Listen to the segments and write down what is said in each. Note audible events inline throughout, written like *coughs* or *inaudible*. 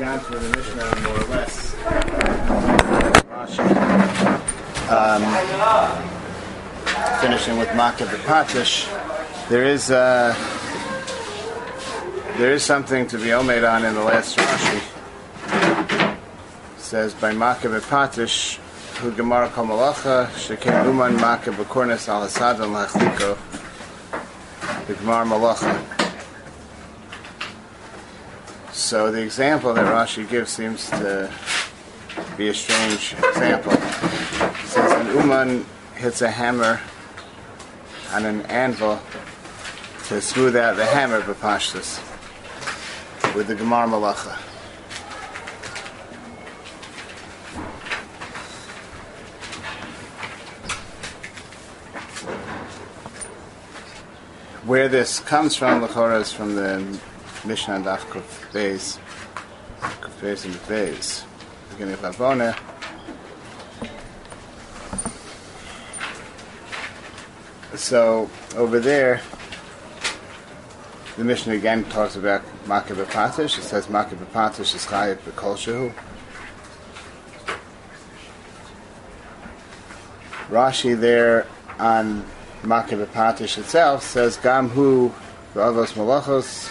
gone through the Mishnah more or less. Um, finishing with Makav Patish. There is uh, there is something to be omed on in the last Rashi. It says by Makav Patish, who Gemara Kamalacha, Shekin Uman Makav Bekornis al Hasadan Lachliko, the Gemara Malacha. So the example that Rashi gives seems to be a strange example. It says an uman hits a hammer on an anvil to smooth out the hammer b'pashtus with the Gemar Malacha. Where this comes from, Lachora, is from the Mishnah and Daf Kuf Beis, Kuf Beis and Beis, beginning of Avona. So over there, the Mishnah again talks about Makah Patish. It says Makah Patish is Chayat B'Kol Shehu. Rashi there on Makah Patish itself says Gam Hu V'Avos Malachos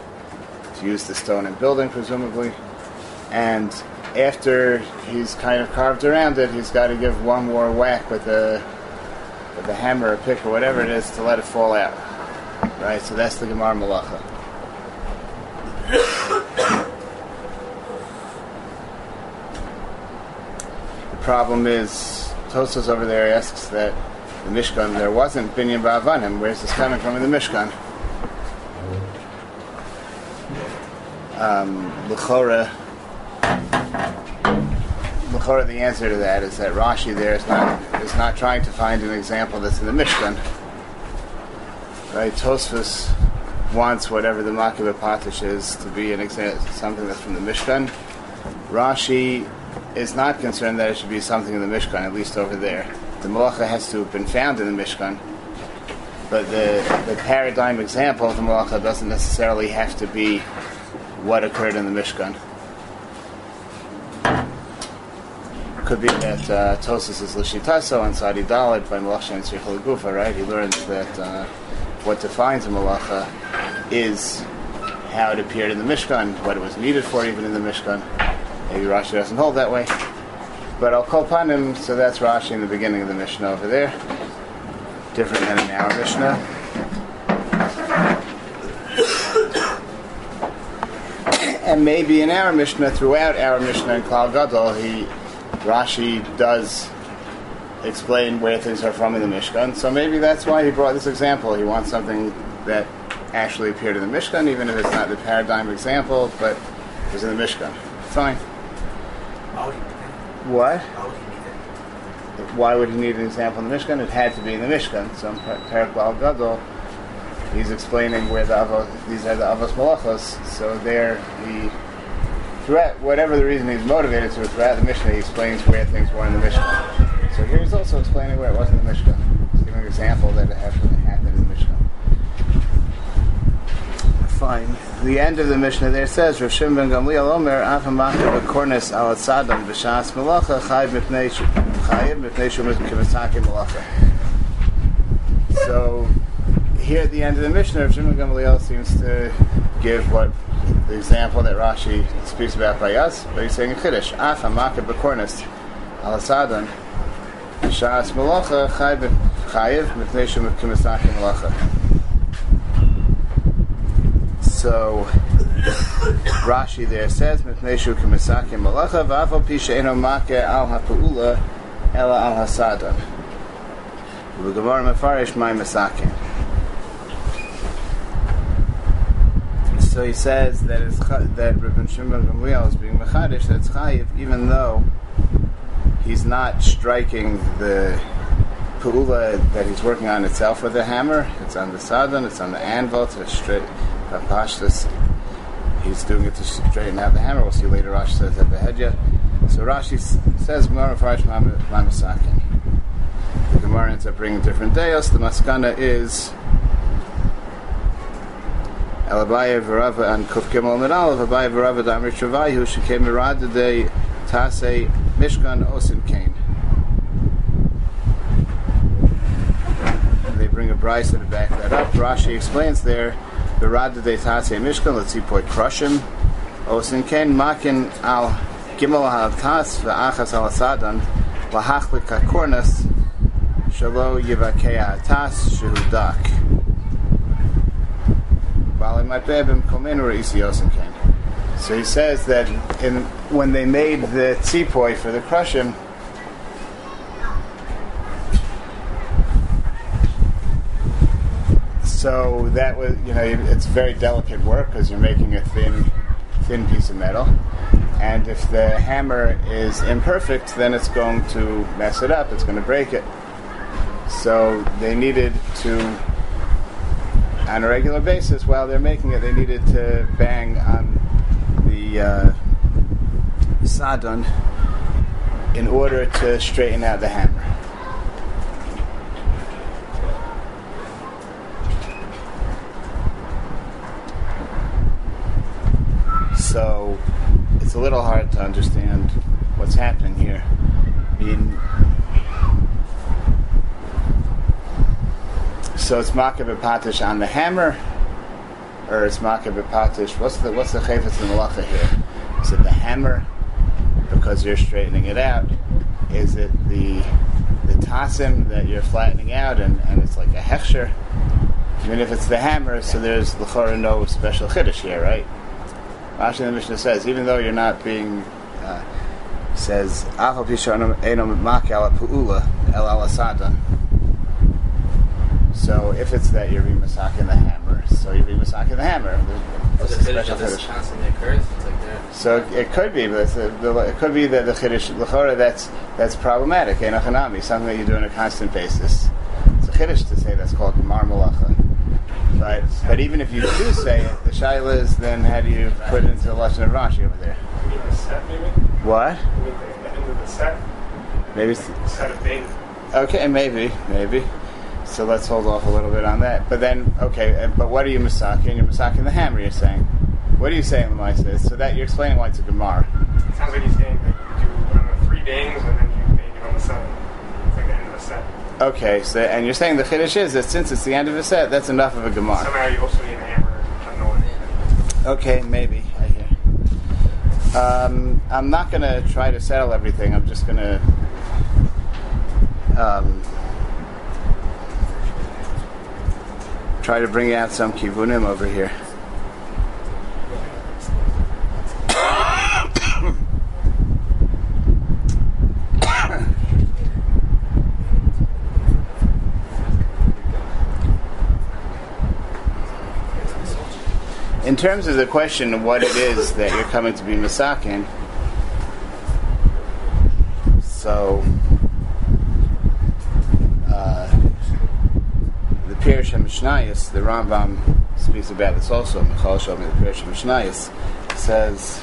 to use the stone in building, presumably. And after he's kind of carved around it, he's got to give one more whack with a with a hammer or pick or whatever it is to let it fall out. Right? So that's the Gemar Malacha. the problem is, Tosos over there asks that the Mishkan, there wasn't Binyan Ba'avanim. Where's this coming from in the Mishkan? Um, L'chora, the answer to that is that Rashi there is not is not trying to find an example that's in the Mishkan. Right, Tosfos wants whatever the Makiv Patish is to be an example, something that's from the Mishkan. Rashi is not concerned that it should be something in the Mishkan, at least over there. The Malacha has to have been found in the Mishkan, but the, the paradigm example of the Malacha doesn't necessarily have to be what occurred in the Mishkan. Could be that uh, Tosis is Lishitaso and Sadi Dalit by Malacha and Srichel Gufa, right? He learns that uh, what defines a Malacha is how it appeared in the Mishkan, what it was needed for even in the Mishkan. Maybe Rashi doesn't hold that way. But I'll call upon him, so that's Rashi in the beginning of the Mishnah over there. Different than in our Mishnah. And maybe in our Mishnah, throughout our Mishnah in Klal Gadol, he Rashi does explain where things are from in the Mishkan. So maybe that's why he brought this example. He wants something that actually appeared in the Mishkan, even if it's not the paradigm example, but it was in the Mishkan. Fine. What? Why would he need an example in the Mishkan? It had to be in the Mishkan. So Parak Gadol, he's explaining where the avos, these are the avos malachos. So there, he throughout whatever the reason he's motivated to, throughout the Mishnah, he explains where things were in the Mishkan. So here he's also explaining where it wasn't in the Mishkan. He's giving an example that it actually happened in the Mishkan. Fine. The end of the Mishnah there says, Rav Shimon ben Gamliel Omer, Afamaka b'kornis al tzadam b'shas malacha chayiv mipnei chayiv mipnei shumet kivasaki malacha. So here at the end of the Mishnah, Shimon Gamaliel seems to give what the example that Rashi speaks about by us, but he's saying a chiddush. Af hamakar b'kornis al asadan shas malacha chayiv mipnei shumet kimasaki malacha. So Rashi there says mipnei shu kimasaki malacha v'afal pi she'eno makeh al ha'pu'ula ela al hasadan. V'gemara mefarish my masakin. So he says that it's that Rabbi Shimon Gamliel is being mechadish. That's chayiv, even though he's not striking the pu'ula that he's working on itself with a hammer. It's on the sadon, it's on the anvil to straight pashtas. He's doing it to straighten out the hammer. We'll see later. Rashi says at the hedya. So Rashi says Gemara Farish Mamasakin. The Gemara ends up bringing different deos. The maskana is Varava and Tase Mishkan Kane. They bring a Bryce to back that up. Rashi explains there Virad de Tase Mishkan, let's see, boy, crush him. Kane Makin al Gimel Al Tas Va'achas Al Sadan Lahachlik Kakornas Shalo Tas Shehudak. So he says that in, when they made the tzipoi for the crushim, so that was you know it's very delicate work because you're making a thin thin piece of metal, and if the hammer is imperfect, then it's going to mess it up. It's going to break it. So they needed to on a regular basis while they're making it, they needed to bang on the uh, in order to straighten out the hammer. So it's a little hard to understand what's happening here. I mean, so it's makah patish on the hammer, or it's makah patish. What's the what's the chayfetz and malacha here? Is it the hammer because you're straightening it out? Is it the the tasim that you're flattening out and, and it's like a hechsher? Mean, if it's the hammer, so there's l'chora no special chiddush here, right? Rashi the Mishnah says, even though you're not being uh, says afal enom mak ala el ala sadan. So if it's that you're remasaking the hammer, so you're remasaking the hammer. Was There's it a finish special of this chiddush. constantly occurs? It's like there. So it could be, but it's the, the, it could be that the chiddush l'chora that's that's problematic. Enochanami, something that you do on a constant basis. It's a chiddush to say that's called gemar malacha. But but even if you do say it, the shaila is then how do you put it into the lashon of Rashi over there? You mean the set, maybe? What? You mean the, the end of the set? Maybe. Set of okay, maybe, maybe. So let's hold off a little bit on that. But then, okay, but what are you masaking? You're masaking the hammer. You're saying. What are you saying, Lamaisa? So that you're explaining why it's a gemar. It sounds like he's saying that you do know, three bangs and then you bang it on the seven. It's like the end of the set. Okay, so and you're saying the chiddush is that since it's the end of a set, that's enough of a gemar. Somehow you also need a hammer. I don't know what. Okay, maybe. I hear. Um, I'm not going to try to settle everything. I'm just going to. Um, try to bring out some kivunim over here. In terms of the question of what it is that you're coming to be masakin, so uh, the Pirush HaMishnayis, the Rambam speaks about this also. Michal Shomi, the Pirush HaMishnayis, says.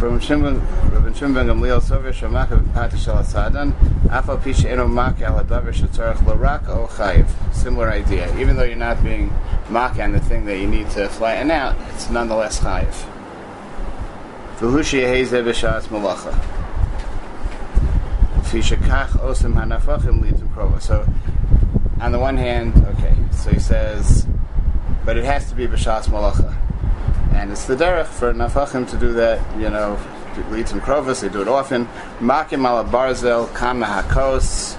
Rabbi Shimon ben Gamliel Sover Shemaka Patish Al Sadan, Afal Pisha Eno Maka Al Adavar Shetzarech Lorak O Chayiv. Similar idea. Even though you're not being Maka on the thing that you need to flatten out, it's nonetheless Chayiv. V'hushi Yeheze B'Shas Malacha. So, on the one hand, okay, so he says, but it has to be B'Shas Malacha. And it's the derech for nafachim to do that, you know, and krovis, they do it often. Makim ala barzel, kama hakos,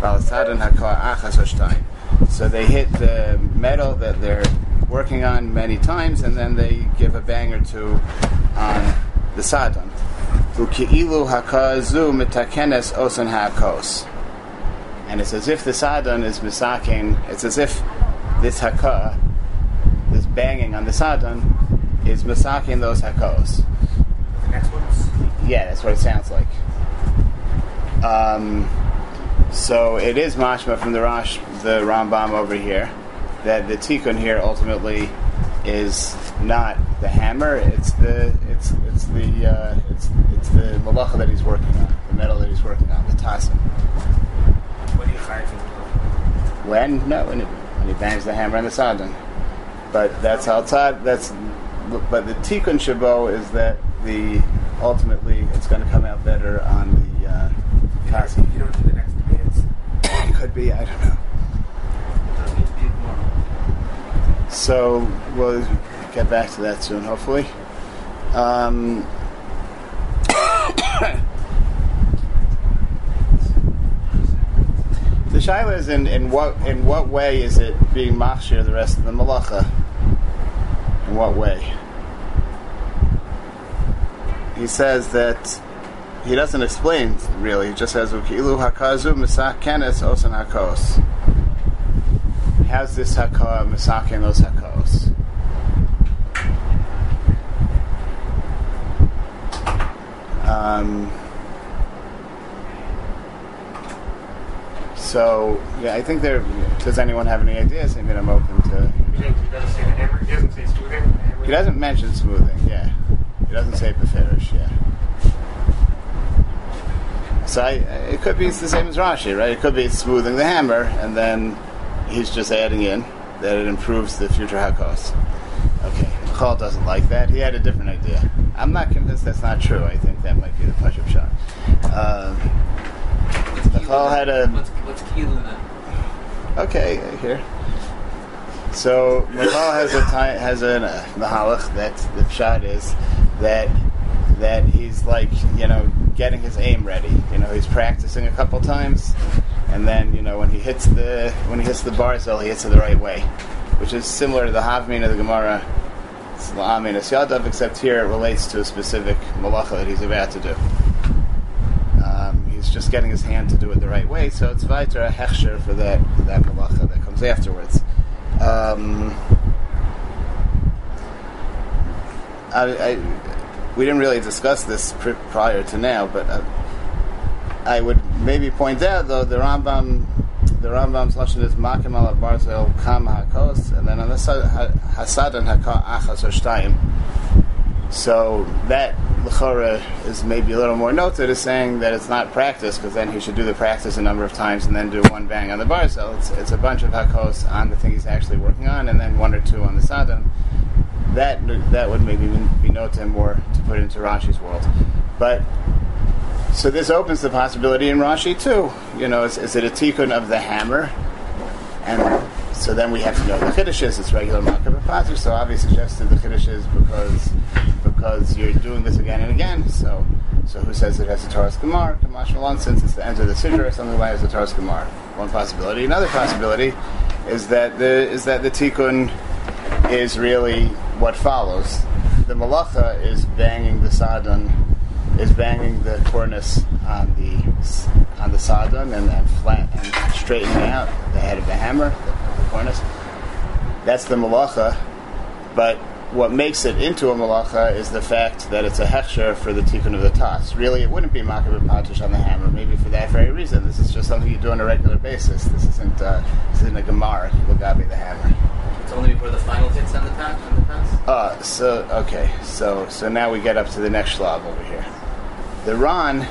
valasadan hakoa achas. So they hit the metal that they're working on many times, and then they give a bang or two on um, the sadan. Uki'ilu hakazu mitakenes osan hakos. and it's as if the sadon is misaking. It's as if this hakah, this banging on the sadon, is misaking those hakos. The next one's Yeah, that's what it sounds like. Um, so it is mashma from the Rash, the Rambam over here, that the tikkun here ultimately is not the hammer. It's the it's it's the uh, it's the malacha that he's working on, the metal that he's working on, the tasim. what do you from When no, when he, when he bangs the hammer on the sadon. But that's outside. That's but the tikkun shabo is that the ultimately it's going to come out better on the uh, tasim. You don't do the next demands. *coughs* Could be, I don't know. Doesn't need to be ignored. So we'll get back to that soon, hopefully. Um, shaila is in, in what in what way is it being machshir the rest of the malacha? In what way? He says that he doesn't explain really. He just says "Uki'ilu hakazu misak kenes osan hakos." How's this hakah misaking those hakos? Um, so yeah, I think there. Does anyone have any ideas? I mean, I'm open to. He doesn't, say smoothing. He doesn't mention smoothing. Yeah, he doesn't say beferish. Yeah. So I, it could be it's the same as Rashi, right? It could be smoothing the hammer, and then he's just adding in that it improves the future hakos. Okay, Michal doesn't like that. He had a different idea. I'm not convinced that's not true. I think that might be the push-up shot. What's The Keelan call then? had a- What's, what's then? Okay, here. So Michal has a has a mahalach that the shot is that that he's like you know getting his aim ready. You know he's practicing a couple times, and then you know when he hits the when he hits the barzel, he hits it the right way, which is similar to the havmin of the Gemara. Amin Yadav, except here it relates to a specific malacha that he's about to do. Just getting his hand to do it the right way, so it's weiter a hechsher for that for that malacha that comes afterwards. Um, I, I, we didn't really discuss this pr- prior to now, but uh, I would maybe point out though the Rambam, the Rambam's lashon is makim ala barzel kam hakos, and then on the hasad and haka achas or. So that l'chora is maybe a little more noted as saying that it's not practice because then he should do the practice a number of times and then do one bang on the barzel. It's, it's a bunch of hakos on the thing he's actually working on, and then one or two on the sadam. That that would maybe be noted more to put into Rashi's world, but so this opens the possibility in Rashi too. You know, is, is it a tikkun of the hammer? And so then we have to know the chiddush is. It's regular makar pater. So obviously suggested the chiddush is because because you're doing this again and again. So so who says it has a Taurus Gemar? Kamash Malan, since it's the end of the Siddur something like has a Taurus Gemar. One possibility. Another possibility is that the is that the tikkun is really what follows. The malacha is banging the sadon is banging the cornice on the on the sadon and then flat and straightening out the head of the hammer, the, the cornice. That's the malacha. But what makes it into a malacha is the fact that it's a hechsher for the tikkun of the tas. Really, it wouldn't be makabah patish on the hammer. Maybe for that very reason. This is just something you do on a regular basis. This isn't uh, this isn't a gemara. Lagabi the hammer. It's only before the final hits on the pass. On the pass. Uh, so okay, so so now we get up to the next shlab over here. The Ron,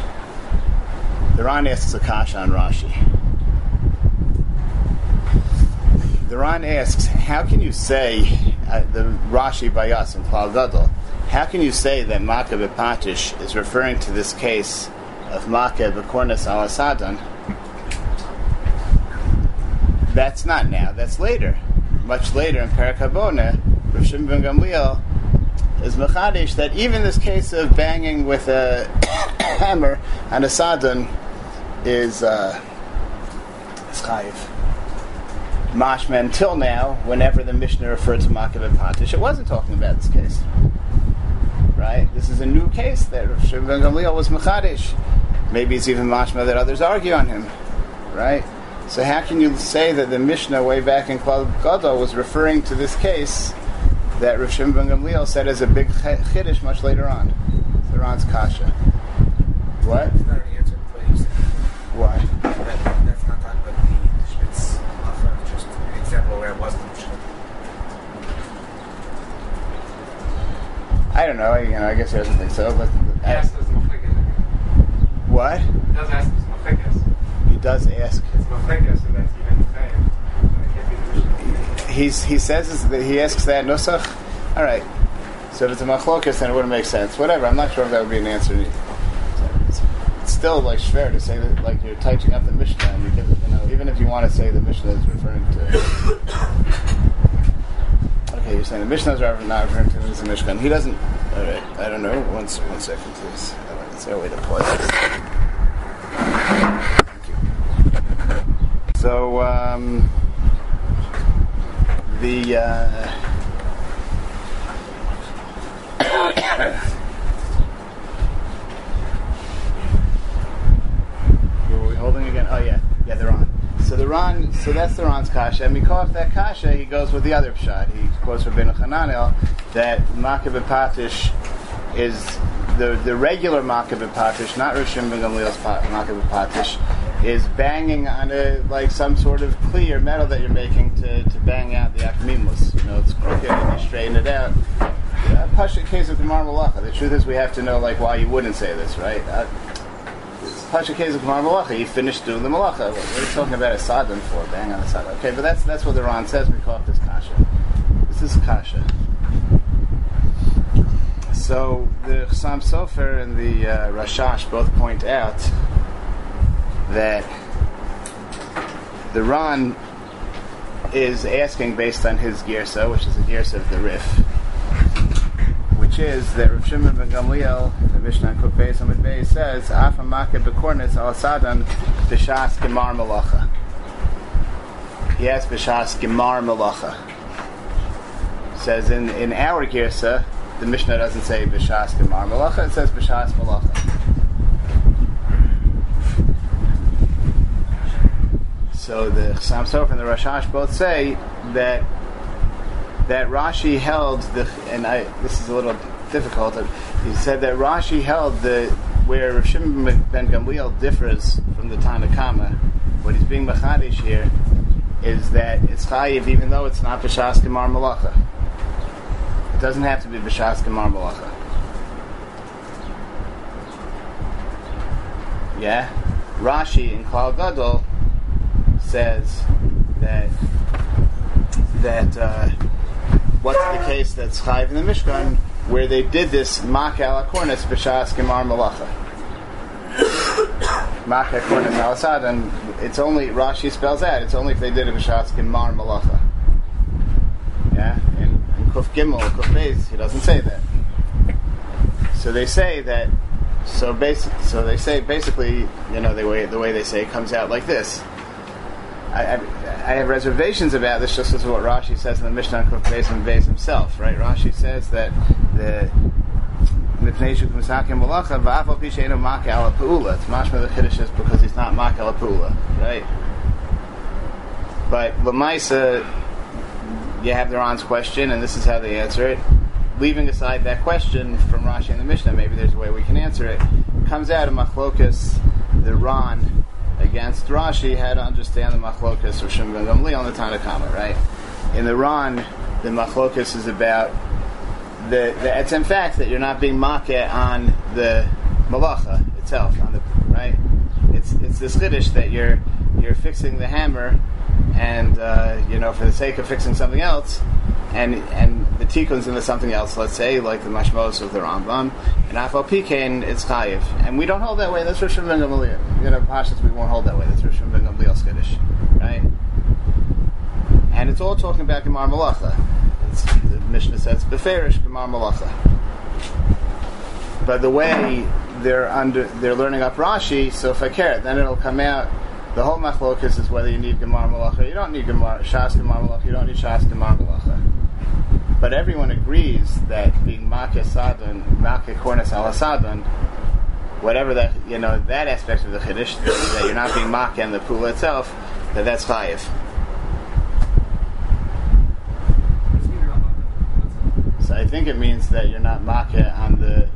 the Ron asks a kasha on Rashi. The Ron asks, how can you say the Rashi by us in Klal Gadol? How can you say that Makkah bepatish is referring to this case of Makkah bekornas al asadan? That's not now. That's later. Much later in Parakabona, Rav Shimon ben Gamliel is machadish that even this case of banging with a *coughs* hammer on a sadon is uh, is chayiv. Mashma until now, whenever the Mishnah referred to Makav and Patish, it wasn't talking about this case. Right? This is a new case that Rav Shimon ben Gamliel was machadish. Maybe it's even mashma that others argue on him. Right? So how can you say that the Mishnah way back in Klal Gadol was referring to this case that Rav Shimon ben Gamliel said is a big ch- chiddush much later on? The Ron's kasha. What? It's not an answer to what you said. Why? That, that's not talking about the Schmitz offer, just an example where it wasn't Mishnah. I don't know. You know, I guess he doesn't think so. But Yes, it's Maflikas. what? It does ask it's Maflikas. He does ask. It's Maflikas, and that's even the same. So it can't be the Mishnah. He's he says that he asks that nusach. All right. So if it's a machlokas, then it wouldn't make sense. Whatever. I'm not sure if that would be an answer. It's, it's still like fair to say that like you're tightening up the Mishnah, and you give you know even if you want to say the Mishnah is referring to. *coughs* *coughs* You're saying the Mishnah is not referring to the Mishnah. He doesn't. All right. I don't know. One, s- one second, please. I don't. Is there a way to pause this? So um, the. Uh, Who are we holding again? Oh yeah, yeah, they're on. So that's the Ron's kasha, and because that kasha, he goes with the other pshat. He quotes Rabbeinu Hananel that Makah Patish is the the regular Makah Patish, not Rishim ben Gamliel's Makah Patish, is banging on a like some sort of clear metal that you're making to, to bang out the akmimus. You know, it's crooked and you straighten it out. Uh, case of Gemara Malacha. The truth is, we have to know like why you wouldn't say this, right? Uh, You finished doing the Malacha. You talking about a sadhan for? Bang on the sadhan. Okay, but that's that's what the Ron says. We call it this kasha. This is kasha. So the Chassam Sofer and the uh, Rashash both point out that the Ron is asking based on his girsa, which is the girsa of the Rif, which is that Rav Shimon ben Gamliel, in the Mishnah Kuf Beis Amid Beis says, "Afa makeh bekornitz al sadan b'shas gemar malacha." Has b'shas gemar malacha. Says in in our girsa, the Mishnah doesn't say b'shas gemar malacha; it says b'shas malacha. So the Chassam Sofer and the Rashash both say that that Rashi held the and I this is a little difficult. He said that Rashi held the where Rav Shimon ben Gamliel differs from the Tanakama. What he's being machadish here is that it's chayiv even though it's not b'shas gemar malacha. It doesn't have to be b'shas gemar malacha. Yeah, Rashi in Klal Gadol says that that uh, what's the case that's chayiv in the Mishkan where they did this mak ala kornis b'shas gemar malacha. *coughs* mak ala kornis al asad, and it's only Rashi spells out. It's only if they did it b'shas gemar malacha. Yeah, in, in Kuf Gimel, Kuf Beis, he doesn't say that. So they say that. So basic. So they say basically, you know, the way the way they say it comes out like this. I, I, I have reservations about this just as what Rashi says in the Mishnah Kuf Beis and Beis himself, right? Rashi says that the Mipnei Shuk Misakim Malacha V'afal Pi She'enu Mak Ala Pa'ula. It's mashma the Kiddush because he's not Mak Ala Pa'ula, right? But Lamaisa, you have the Ron's question, and this is how they answer it. Leaving aside that question from Rashi and the Mishnah, maybe there's a way we can answer it. Comes out of Machlokas, the Ron against Rashi had to understand the machlokas of Shimon Gamliel and the Tanakama, right? In the Ron, the machlokas is about the, the it's in fact that you're not being makeh on the malacha itself, on the right. It's it's this chiddush that you're you're fixing the hammer, and uh, you know for the sake of fixing something else, and and the tikkun's into something else. Let's say like the mashmos of the Rambam, and afal pikein it's chayiv, and we don't hold that way. That's Rosh ben Gamliel. You know, Pashas we won't hold that way. That's Rishon ben Gamliel's chiddush, right? And it's all talking about Gemar Malacha. It's, the Mishnah says beferish Gemar Malacha. But the way they're under, they're learning up Rashi. So if I care, then it'll come out. The whole machlokas is whether you need Gemar Malacha. You don't need Gemar Shas Gemar Malacha. You don't need Shas Gemar Malacha. But everyone agrees that being Makeh Sadon, Makeh Kornes Al Sadon, whatever that you know that aspect of the chiddush that you're not being Makeh in the pula itself, that that's chayiv. So I think it means that you're not makeh on the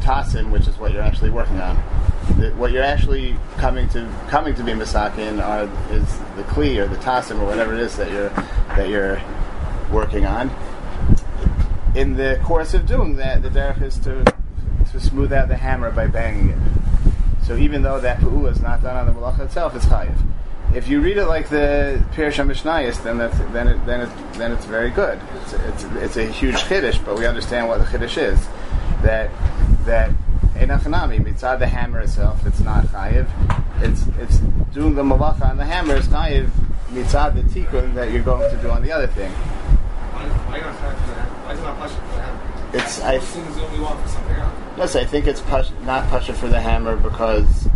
tasim, which is what you're actually working on. The, what you're actually coming to coming to be masakin are is the kli or the tasim or whatever it is that you're that you're working on. In the course of doing that, the derech is to to smooth out the hammer by banging it. So even though that pu'ula is not done on the malacha itself, it's chayiv. If you read it like the Pirush Mishnayis, then that's, then it, then it, then it's very good. It's, it's, it's a huge chiddush, but we understand what the chiddush is. That that enachanami mitzad the hammer itself, it's not chayiv. It's it's doing the malacha on the hammer is chayiv mitzad the tikkun that you're going to do on the other thing. Why, why not for the hammer? Why is it not pasha for the hammer? It's I As soon as the only one for something else. yes I think it's push, not pasha for the hammer because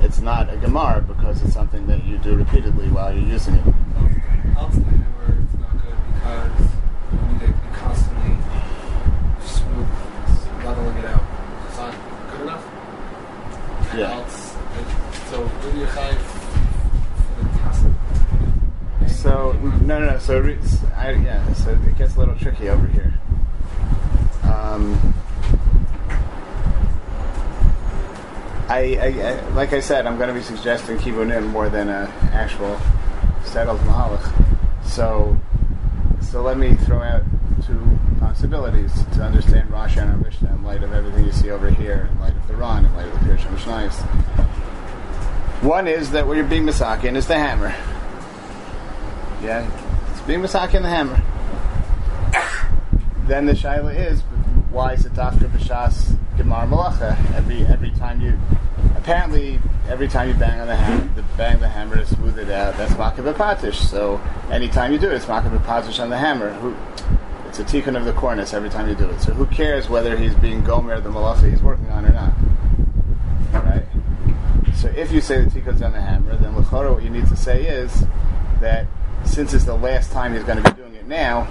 it's not a gemar because it's something that you do repeatedly while you're using it. Else the hammer it's not good because you need to be constantly smooth, not only get out. It's not good enough. And Yeah. So really your chai for the task. So no, no, no. So I, yeah, so it gets a little tricky over here. Um, I, I, I, like I said, I'm going to be suggesting kibunim more than an actual settled mahalach. So, so let me throw out two possibilities to understand Rashi and Mishnah in light of everything you see over here, in light of the Ron, in light of the Pirush Mishnayos. One is that what you're being misakin is the hammer. Yeah, it's being masakin the hammer. then the shaila is why is it dafka b'shas gemar malacha every every time you apparently every time you bang on the hammer the bang the hammer to smooth it out that's makav patish so anytime you do it it's makav patish on the hammer who it's a tikkun of the cornice every time you do it so who cares whether he's being gomer the malacha he's working on or not right so if you say the tikkun's on the hammer then l'chora what you need to say is that since it's the last time he's going to be doing it now,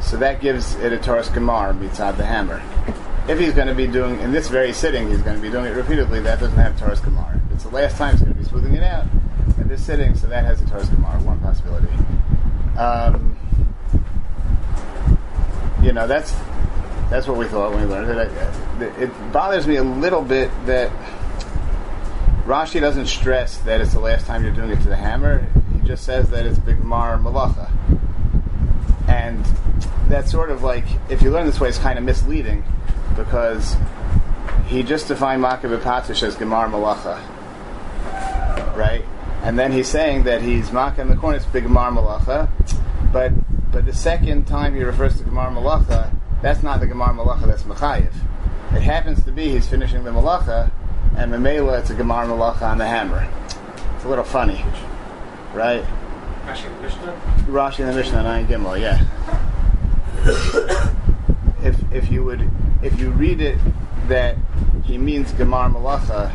so that gives it a Taurus Gemar mitzad the hammer. If he's going to be doing in this very sitting, he's going to be doing it repeatedly. That doesn't have Taurus Gemar. If it's the last time he's going to be smoothing it out in this sitting, so that has a Taurus Gemar. One possibility. Um, you know, that's that's what we thought when we learned it. It bothers me a little bit that Rashi doesn't stress that it's the last time you're doing it to the hammer. He just says that it's big mar malacha. And that's sort of like, if you learn this way, it's kind of misleading because he just defined Makav Patish as Gemar Malacha. Right? And then he's saying that he's Maka in the corner, it's big Gemar Malacha. But but the second time he refers to Gemar Malacha, that's not the Gemar Malacha, that's Machayev. It happens to be he's finishing the Malacha, and Mamela it's a Gemar Malacha on the hammer. It's a little funny. Right? Rashi and the Mishnah. Rashi in the Mishnah Nine Gimel, yeah. *coughs* if if you would if you read it that he means Gemar Malacha,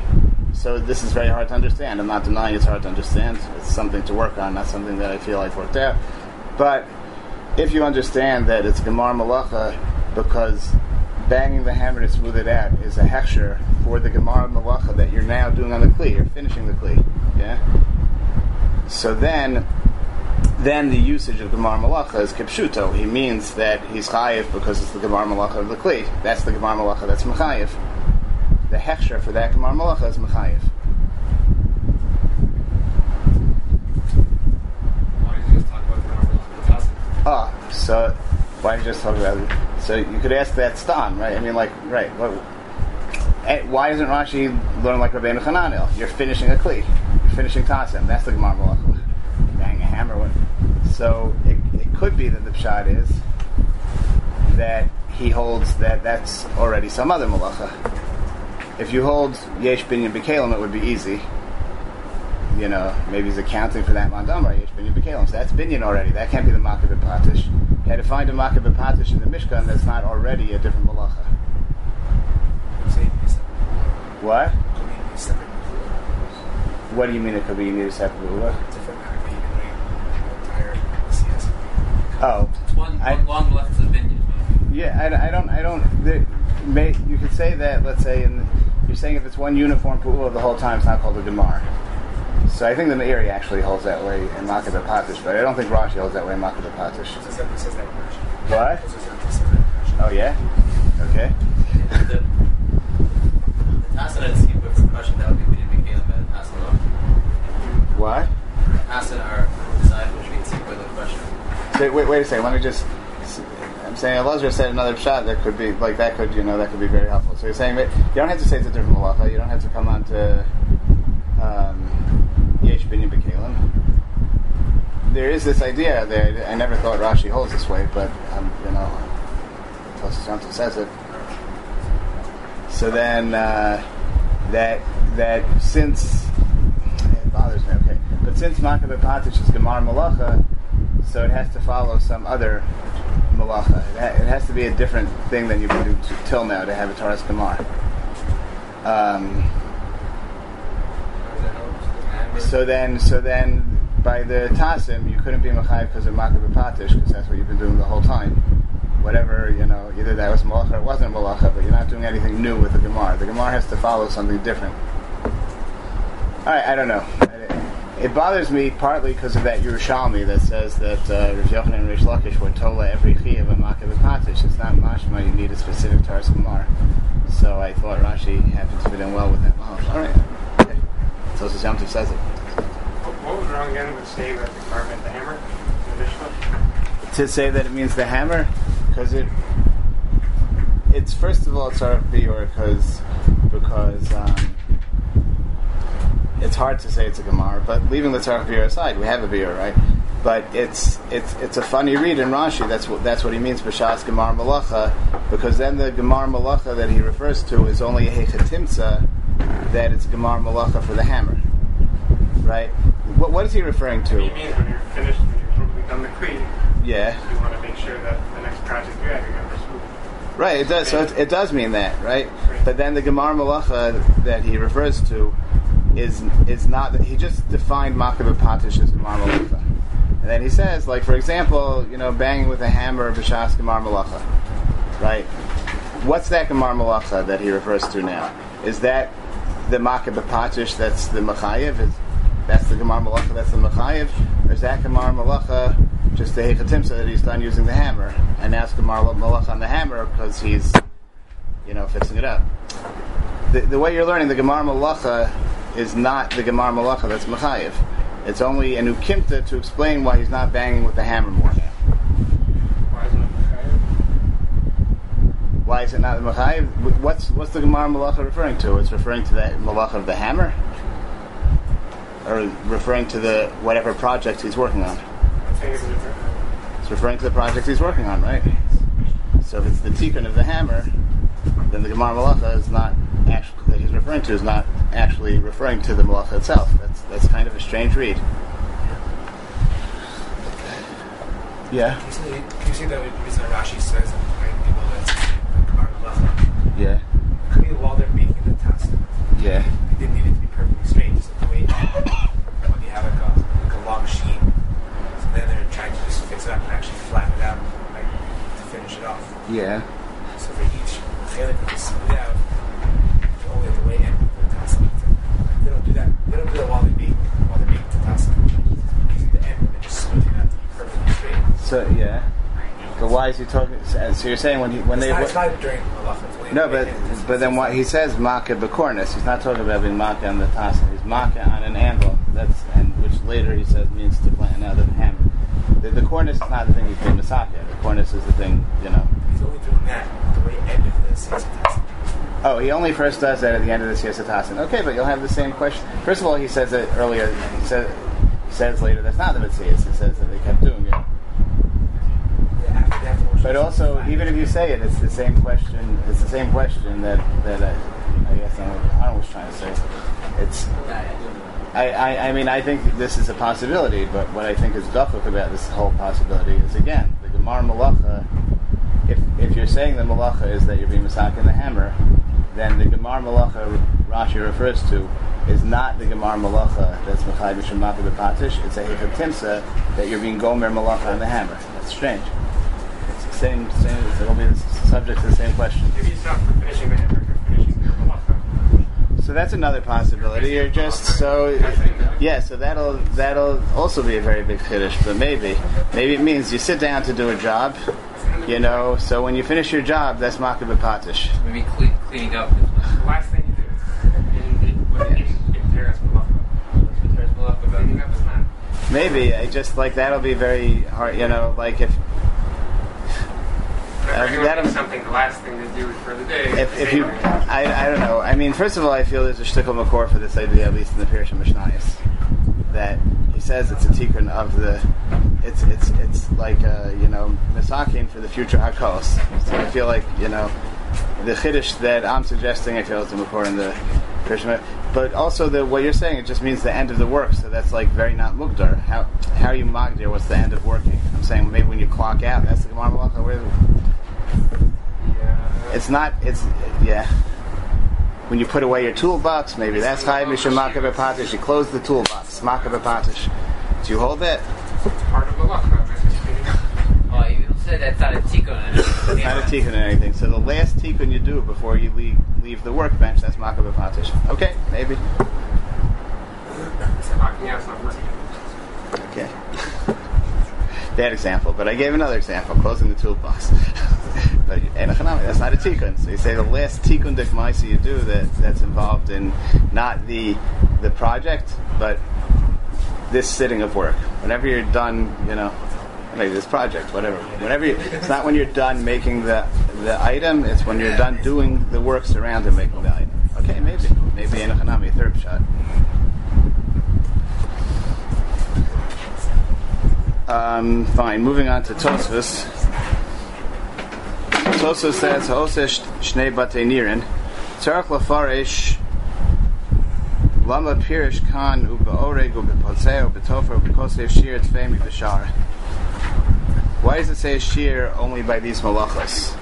so this is very hard to understand. I'm not denying it's hard to understand. It's something to work on, not something that I feel I've worked out. But if you understand that it's Gemar Malacha because banging the hammer to smooth it out is a hechsher for the Gemar Malacha that you're now doing on the Kli, you're finishing the Kli. Yeah? So then then the usage of Gemar Malacha is Kipshuto. He means that he's Chayiv because it's the Gemar Malacha of the Kli. That's the Gemar Malacha that's Mechayiv. The Hechsher for that Gemar Malacha is Mechayiv. Why did you just talk about the hammer? The so why did you just talk about it? So you could ask that Stan, right? I mean, like, right. What, eh, why doesn't Rashi learn like Rabbeinu Hananel? You're finishing a Kli. You're finishing Tasim. That's the Gemar Malacha. Bang a hammer. What? So it, it could be that the pshat is that he holds that that's already some other malacha. If you hold yesh binyan bekalim, it would be easy. You know, maybe he's accounting for that mandamar yesh binyan bekalim. So that's binyan already. That can't be the makav patish. You had to find a makav patish in the mishkan that's not already a different malacha. Say it be separate. What? What do you mean it could be you need a separate ruler? Different kind of being the entire CS. Oh, It's one, I- one long left to the vineyard. Yeah, I, I don't, I don't. The, may, you could say that. Let's say, in, you're saying if it's one uniform pu'ula the whole time, it's not called a gemar. So I think the Meiri actually holds that way in Makabah Patish, but I don't think Rashi holds that way in Makabah Patish. Says that, says that version. What? Says that, says that version. Oh yeah. Okay. the, the Tassin and with percussion, that would be Bidin Mikalim and Tassin off. What? Are designed which means Ski with question. Wait, wait, wait a second. Let me just. I'm saying Elazar said another shot that could be like that could you know that could be very helpful. So you're saying that you don't have to say it's a different malacha. You don't have to come on to um, Yesh. There is this idea that I never thought Rashi holds this way, but um, you know, Tosas says it. So then uh, that that since it bothers me, okay, but since Makabeh Patish is Gemar Malacha, so it has to follow some other malacha. It, ha- it has to be a different thing than you've been doing till now to have a Taras Gemar. Um, so then, so then, by the Tasim, you couldn't be Machayev because of Makabeh Patish, because that's what you've been doing the whole time. Whatever, you know, either that was Malacha or it wasn't Malacha, but you're not doing anything new with the Gemara. The Gemara has to follow something different. Alright, I don't know. It bothers me partly because of that Yerushalmi that says that uh, Rav Yochanan and Rish Lakish were tola every chiyav and makav patish. It's not mashma. You need a specific Taras Gemara. So I thought Rashi happened to fit in well with that. All right. Okay. So this Yom Tov says it. What, what was wrong again with saying that the car meant the hammer? The To say that it means the hammer, because it it's first of all it's RFB or because because um, it's hard to say it's a Gemara, but leaving the Tzarech Biyur aside, we have a Biyur, right? But it's it's it's a funny read in Rashi. That's what that's what he means b'shas Gemar Malacha, because then the Gemar Malacha that he refers to is only a hechatimsa, that it's Gemar Malacha for the hammer, right? What, what is he referring What he to? means when you're finished, when you've totally done the Creed, Yeah, you want to make sure that the next project you have, you're going to pursue. right. It does. So it, it does mean that, right? But then the Gemar Malacha that he refers to is is not he just defined Makav Patish as Gemar Malacha. And then he says, like for example, you know, banging with a hammer b'shas Gemar Malacha. Right? What's that Gemar Malacha that he refers to now? Is that the Makav Patish that's the Machayev? Is that's the Gemar Malacha that's the Machayev? Or is that Gemar Malacha just the Hechatimsa that he's done using the hammer? And it's Gemar Malacha on the hammer because he's you know, fixing it up. The, the way you're learning the Gemar Malacha is not the Gemar Malacha that's Machayev. It's only an Ukimta to explain why he's not banging with the hammer more now. Why isn't it Chayav? Why is it not the Machayev? What's, what's the Gemar Malacha referring to? It's referring to that Malacha of the hammer? Or referring to the whatever project he's working on? I'm it's a different. It's referring to the project he's working on, right? So if it's the tikkun of the hammer, then the Gemar Malacha is not actually that he's referring to is not actually referring to the Malacha itself. That's that's kind of a strange read. Yeah, Can You see, you see the reason Rashi says that like, people that's Gemara Malacha. Yeah, Could be while they're making the task, yeah, they didn't need it to be perfectly straight. Just the way when you have like a, like a long sheet, so then they're trying to just fix it up and actually flatten it out, like to finish it off. yeah. So for each they smooth out, they only at the way end of the task. They don't do that. They don't do that while they make while they're making the task. Using the end and just smoothing it out to be perfectly straight. So yeah. But why is he talking? Uh, so you're saying when he when It's they not, it's not during Malacha. No, but it. but then what he says Maka bekornis. He's not talking about being Maka on the tasa. He's Maka on an anvil. That's and which later he says means to plant another hammer. The, the cornice is not the thing he's doing Masaka. The cornice is the thing, you know. He's only doing that at the way end of the season. Oh, he only first does that at the end of the Siyasa Tasin. Okay, but you'll have the same question. First of all, he says it earlier. He says, says later that's not the Mitzvahs. He says that they kept doing it. Yeah, after they have to wash But also, even if you say it, it's the same question. It's the same question that that I, I guess I I I'm trying to say. It's I, I, I mean, I think this is a possibility, but what I think is dafuk about this whole possibility is again the Gemar Malacha. If, if you're saying the Malacha is that you're being masak in the hammer, then the Gemar Malacha Rashi refers to is not the Gemar Malacha that's Machai B'Shemaka B'Patish. It's a Hikab Timsa that you're being Gomer Malacha on the hammer. That's strange. It's the same, same it'll be subject to the same question. Maybe it's not for finishing the hammer, you're finishing your malacha. So that's another possibility. You're just so. Yeah, so that'll that'll also be a very big chiddush, but maybe maybe it means you sit down to do a job, you know. So when you finish your job, that's makabeh patish. Maybe cle- cleaning up The last thing you do in, in, when in, in Teres Malacha. what Teres Malacha about. Cleaning up is not. Maybe I just like that'll be very hard, you know. Like if But if that'll- something, the last thing to do for the day. if, if you. I, I don't know. I mean, first of all, I feel there's a shtickle makor for this idea, at least in the Pirush Mishnayos, that he says it's a tikkun of the, it's it's it's like uh, you know misakin for the future hakos. So I feel like you know the chiddush that I'm suggesting, I feel is the makor in the Pirush Mi- But also the what you're saying, it just means the end of the work. So that's like very not mugdar. How how are you magdir? What's the end of working? I'm saying maybe when you clock out. That's the Gemara Where-. It's not. It's yeah. When you put away your toolbox, maybe that's chayiv mishum makabe patish. You close the toolbox, makabe patish. Do you hold that? part of Malacha. that's just. Oh, you don't say that's not a tikkun. It's not a tikkun or anything. So the last tikkun you do before you leave, leave the workbench, that's makabe patish. Okay, maybe. So locking out's not working. Okay. *laughs* Bad example, but I gave another example, closing the toolbox. *laughs* that's not a tikkun. So you say the last tikkun dekmaisa you do that that's involved in not the the project, but this sitting of work. Whenever you're done, you know, maybe this project, whatever. Whenever you, it's not when you're done making the the item, it's when you're done doing the work surrounding making the item. Okay, maybe maybe economic, third shot. Um, fine. Moving on to Tosfos. Tosfos says, "Hoseh shnei lama pirish ubetofer ubekosef shir tfemi b'shar." Why does it say shir only by these malachas?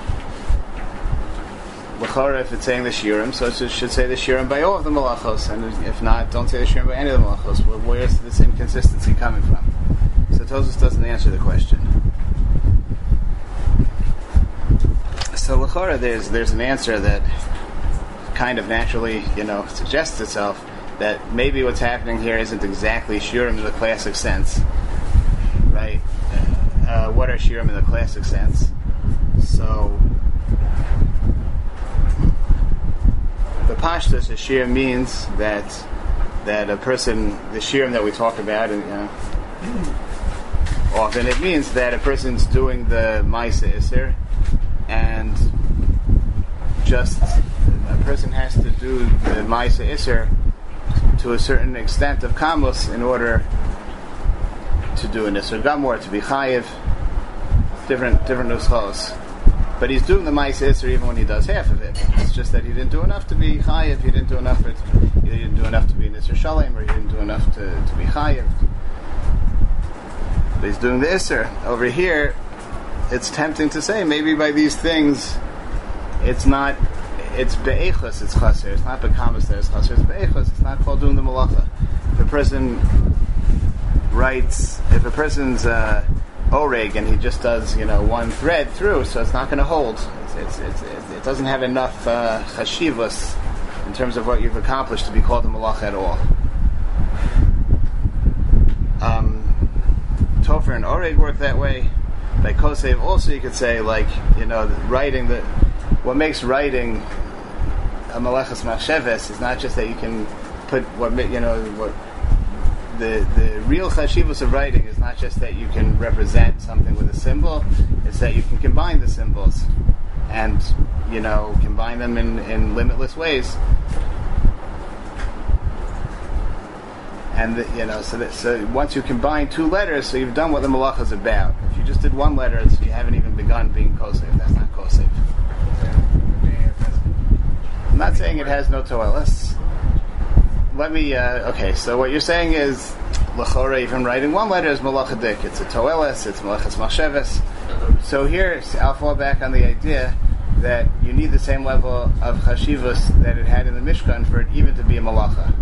L'chara, if it's saying the shirim, so it should say the shirim by all of the malachos, and if not, don't say the shirim by any of the malachos. Where's this inconsistency coming from? So Tosus doesn't answer the question. So Lachora, there's there's an answer that kind of naturally, you know, suggests itself that maybe what's happening here isn't exactly Shurim in the classic sense, right? Uh, what are Shurim in the classic sense? So the Pashtus, a Shir means that that a person, the Shirim that we talk about, and you know, often it means that a person's doing the Maisa Isser and just a person has to do the Maisa Isser to a certain extent of Kamos in order to do an Isser Gamor, to be Chayiv, different different nuschos. But he's doing the Maisa Isser even when he does half of it. It's just that he didn't do enough to be Chayiv, he didn't do enough for, he didn't do enough to be an Isser Shalem, or he didn't do enough to, to be Chayiv but he's doing the Isser. Over here, it's tempting to say maybe by these things, it's not, it's be'echos, it's chaser. It's not bekamas it's chaser. It's be'echos. It's not called doing the malacha. If a person writes, if a person's uh, oreg and he just does, you know, one thread through, so it's not going to hold. It's, it's, it's, it doesn't have enough uh, in terms of what you've accomplished to be called a malacha at all. Um, Topher and Oreg work that way. By Kosev, also you could say like you know writing the what makes writing a malachas machsheves is not just that you can put what you know what the the real chashivas of writing is not just that you can represent something with a symbol. It's that you can combine the symbols and you know combine them in, in limitless ways. And the, you know, so that, so once you combine two letters, so you've done what the malacha is about. If you just did one letter, so you haven't even begun being kosev. That's not kosev. I'm not saying it has no toelis. Let me. Uh, okay, so what you're saying is lachora, even writing one letter is malachadik. It's a toelis. It's malachas machsheves. So here, I'll fall back on the idea that you need the same level of chashivas that it had in the Mishkan for it even to be a malacha.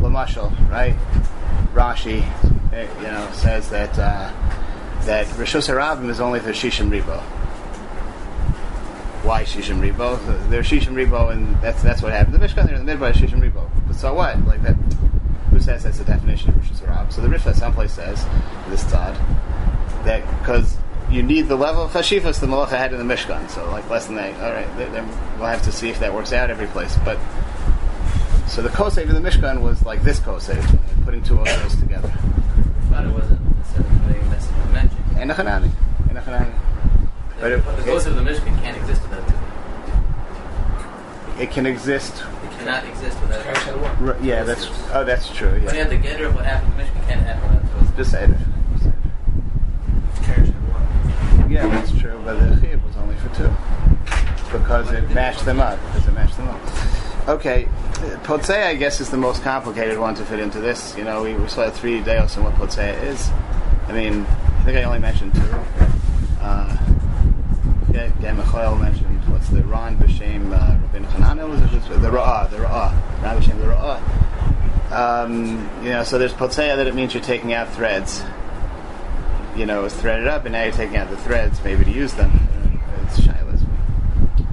Lamashal, right? Rashi, eh, you know, says that uh, that Rishus Harabim is only for Shishim Ribo. Why Shishim Ribo? They're Shishim Ribo, and that's that's what happened. The Mishkan, they're in the Midbar Shishim Ribo. But so what? Like that. who says that's the definition of Rishus Rab. So the Rishus someplace says, this tzad, that because you need the level of chashivas the malacha had in the Mishkan. So like less than that. All right, then we'll have to see if that works out every place. But so the kosev in the Mishkan was like this kosev, putting two of those together. But it wasn't necessarily putting this in mention. And a Hanani. And a Hanani. But it- the ghost of the Mishkan can't exist without two. It can exist. It cannot exist without Trash two. and Yeah, that's oh, that's true. When you Yeah, have the getter of what happened to Mishkan can't happen without two. just say it. Just say it. Trash and one. Yeah, that's true. But the chiyuv was only for two because it matched them up. Because it matched them up. Okay, Potsea, I guess, is the most complicated one to fit into this. You know, we, we saw three deos on what Potsea is. I mean, I think I only mentioned two. Uh, yeah, yeah, mentioned what's the Ran B'Shem uh, Rabin was it the Ra'ah, the Ra'ah, Ran B'Shem the Ra'ah. Um, you know, so there's Potsea that it means you're taking out threads you know, is threaded up, and now you're taking out the threads maybe to use them. It's.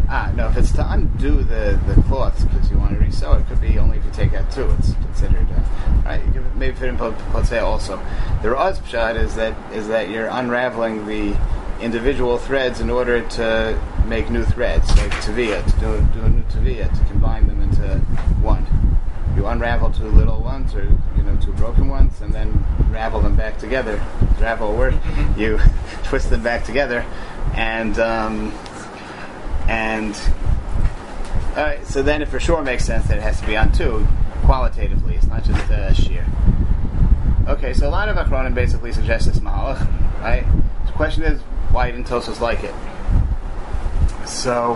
Ah, no, if it's to undo the, the cloths because you want to resew, it could be only if you take out two. It's considered. Uh, right, you could maybe fit in pot- potsea also. The Raz pshat is that is that you're unraveling the individual threads in order to make new threads, like tavia, to do, do a new tavia, to combine them into one. You unravel two little ones, or you know, two broken ones, and then ravel them back together. Ravel a word. *laughs* You *laughs* twist them back together, and um, and all right. So then, it for sure makes sense that it has to be on two, qualitatively. It's not just uh, sheer. Okay, so a lot of Achronim basically suggest this mahalach, right? The question is, why didn't Tosos like it? So,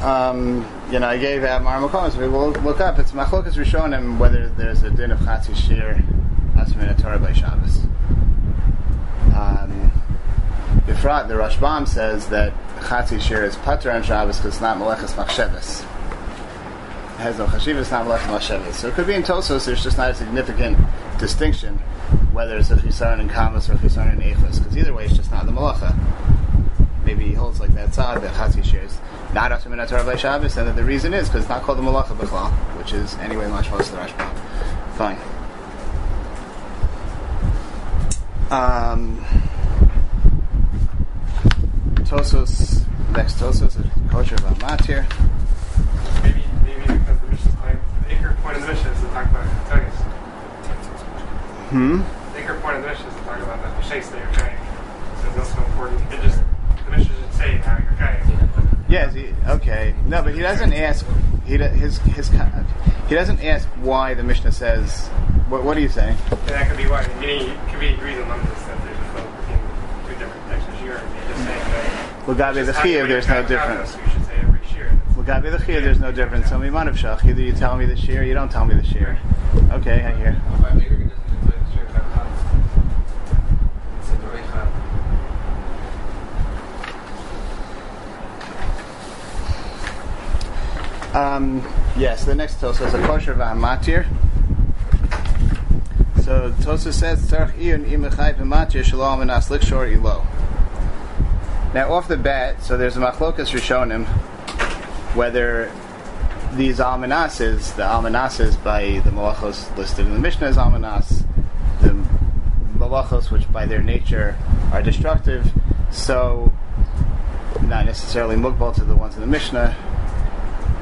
um, you know, I gave out Marmakom, so we will look up. It's Machlokas Rishonim whether there's a din of Chatzi Shir Asmin Torah by Shabbos. Um, The Rashbam says that Chatzi Shir is Pater on Shabbos because it's not Meleches Machsheves. It has no Chashivas, it's not Meleches Machsheves. So it could be in Tosos, there's just not a significant distinction whether it's a Chisaron in Kamas or a Chisaron in Echos, because either way it's just not the Malacha maybe he holds like that side that Chatzi shares not Asim and Torah by Shabbos, and that the reason is because it's not called the Malacha B'chlal, which is anyway mashmos the Rashba. Fine. Um, Tosos, next Tosos, is kosher about here. Maybe, maybe because the Mishnah's claim, the anchor point of the Mishnah is to talk about Tagus. Hmm. The anchor point of the Mishnah is to talk about the Shais that you're carrying. So it's also important. It just, the Mishnah should say how you're carrying. Yes. He, okay. No, but he doesn't ask. He do- his his he doesn't ask why the Mishnah says. What, what are you saying? And that could be why, it could be reason numbers that there's a vote between two different types of shear. And you're just saying Gabi the Chiyuv, there's no difference. shear. The Chiyuv, there's no difference. So Miman of Shach, either you tell me the shear, you don't tell me the shear. Okay, I hear. Um, yes, the next Tosa is a kosher v'hamatir. So Tosa says, "Tzarich iyun imechai v'matir shalom and aslik shor ilo." Now, off the bat, so there's a machlokas rishonim whether these almanases, the almanases by the malachos listed in the Mishnah as almanas, the malachos which by their nature are destructive, so not necessarily mugbal to the ones in the Mishnah.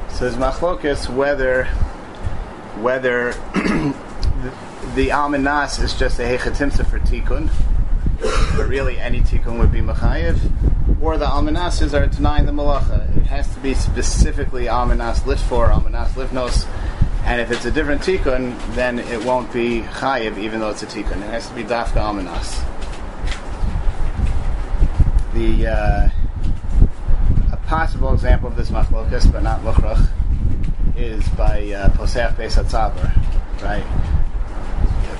So there's machlokas whether whether *clears throat* the, the almanas is just a hechatimsa for tikkun, but really any tikkun would be machayev, or the almanases are denying the malacha. It has to be specifically almanas litfor, almanas livnos, and if it's a different tikkun, then it won't be chayev, even though it's a tikkun. It has to be dafka almanas. The uh, a possible example of this machlokas, but not luchrach, is by uh, posech beis right?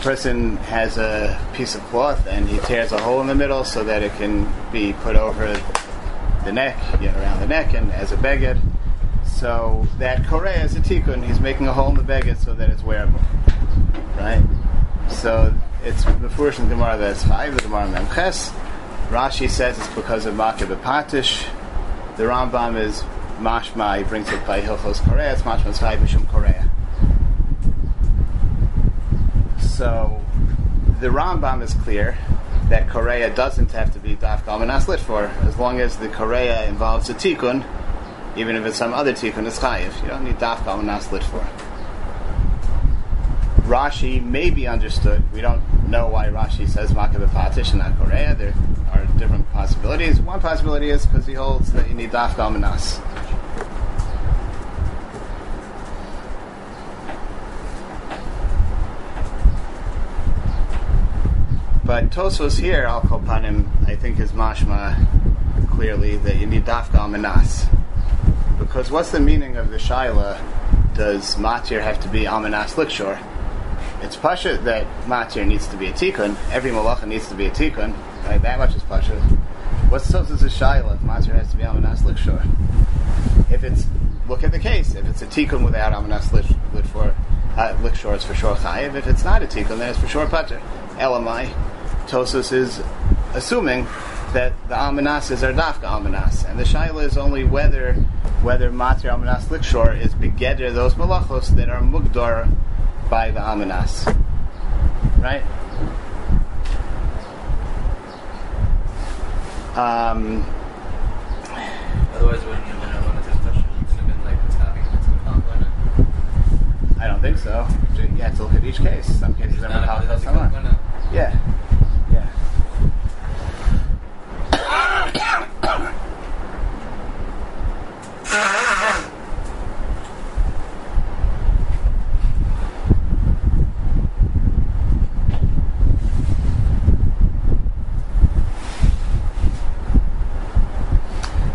Person has a piece of cloth and he tears a hole in the middle so that it can be put over the neck, you know, around the neck, and as a beged. So that koreh is a tikkun. He's making a hole in the beged so that it's wearable, right? So it's the first in Gemara that's five, the Gemara Memches. Rashi says it's because of Makeh Bepatish. The Rambam is mashma. He brings it by Hilchos Korea. It's mashma tzvay b'shum Korea. So the Rambam is clear that Korea doesn't have to be Daf Galmanas for, as long as the Korea involves a tikkun, even if it's some other tikkun, it's chayiv. You don't need Daf Galmanas for. Rashi may be understood. We don't know why Rashi says Makah Patish and not Korea. There are different possibilities. One possibility is because he holds that you need Daf Galmanas. But Tosos here, Al Kopanim, I think is mashma clearly that you need dafka manas. Because what's the meaning of the shaila? Does matir have to be almanas likshor? It's pasha that matir needs to be a tikkun. Every malacha needs to be a tikkun. Right? That much is pasha. What's Tosos' shaila if matir has to be almanas likshor? If it's look at the case. If it's a tikkun without almanas lit for uh, likshor, it's for sure chayiv. If it's not a tikkun, then it's for sure pater. Elamai. Tosus is assuming that the almanasas are dafka almanas, and the shaila is only whether whether matir almanas likshor is begeder those malachos that are mugdar by the almanas, right? Um, Otherwise, wouldn't you have been a one of his questions? It would have been like, what's happening if it's a? I don't think so. You have to look at each case. Some cases are Not more a complex than others. Yeah. Yeah.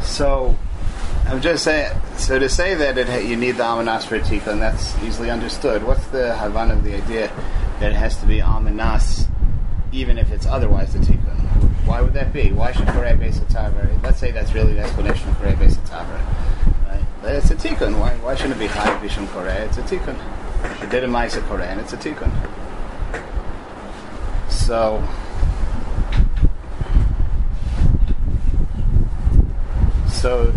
So, I'm just saying. So to say that it, you need the amanas for a tikkun, that's easily understood. What's the havan of the idea that it has to be amanas, even if it's otherwise the tikkun? Why would that be? Why should Korei base a taver? Let's say that's really the explanation of Korei base a taver. Right? It's a tikkun. Why, why shouldn't it be high bishum Korei? It's a tikkun. It did a ma'isa Korei, and it's a tikkun. So. So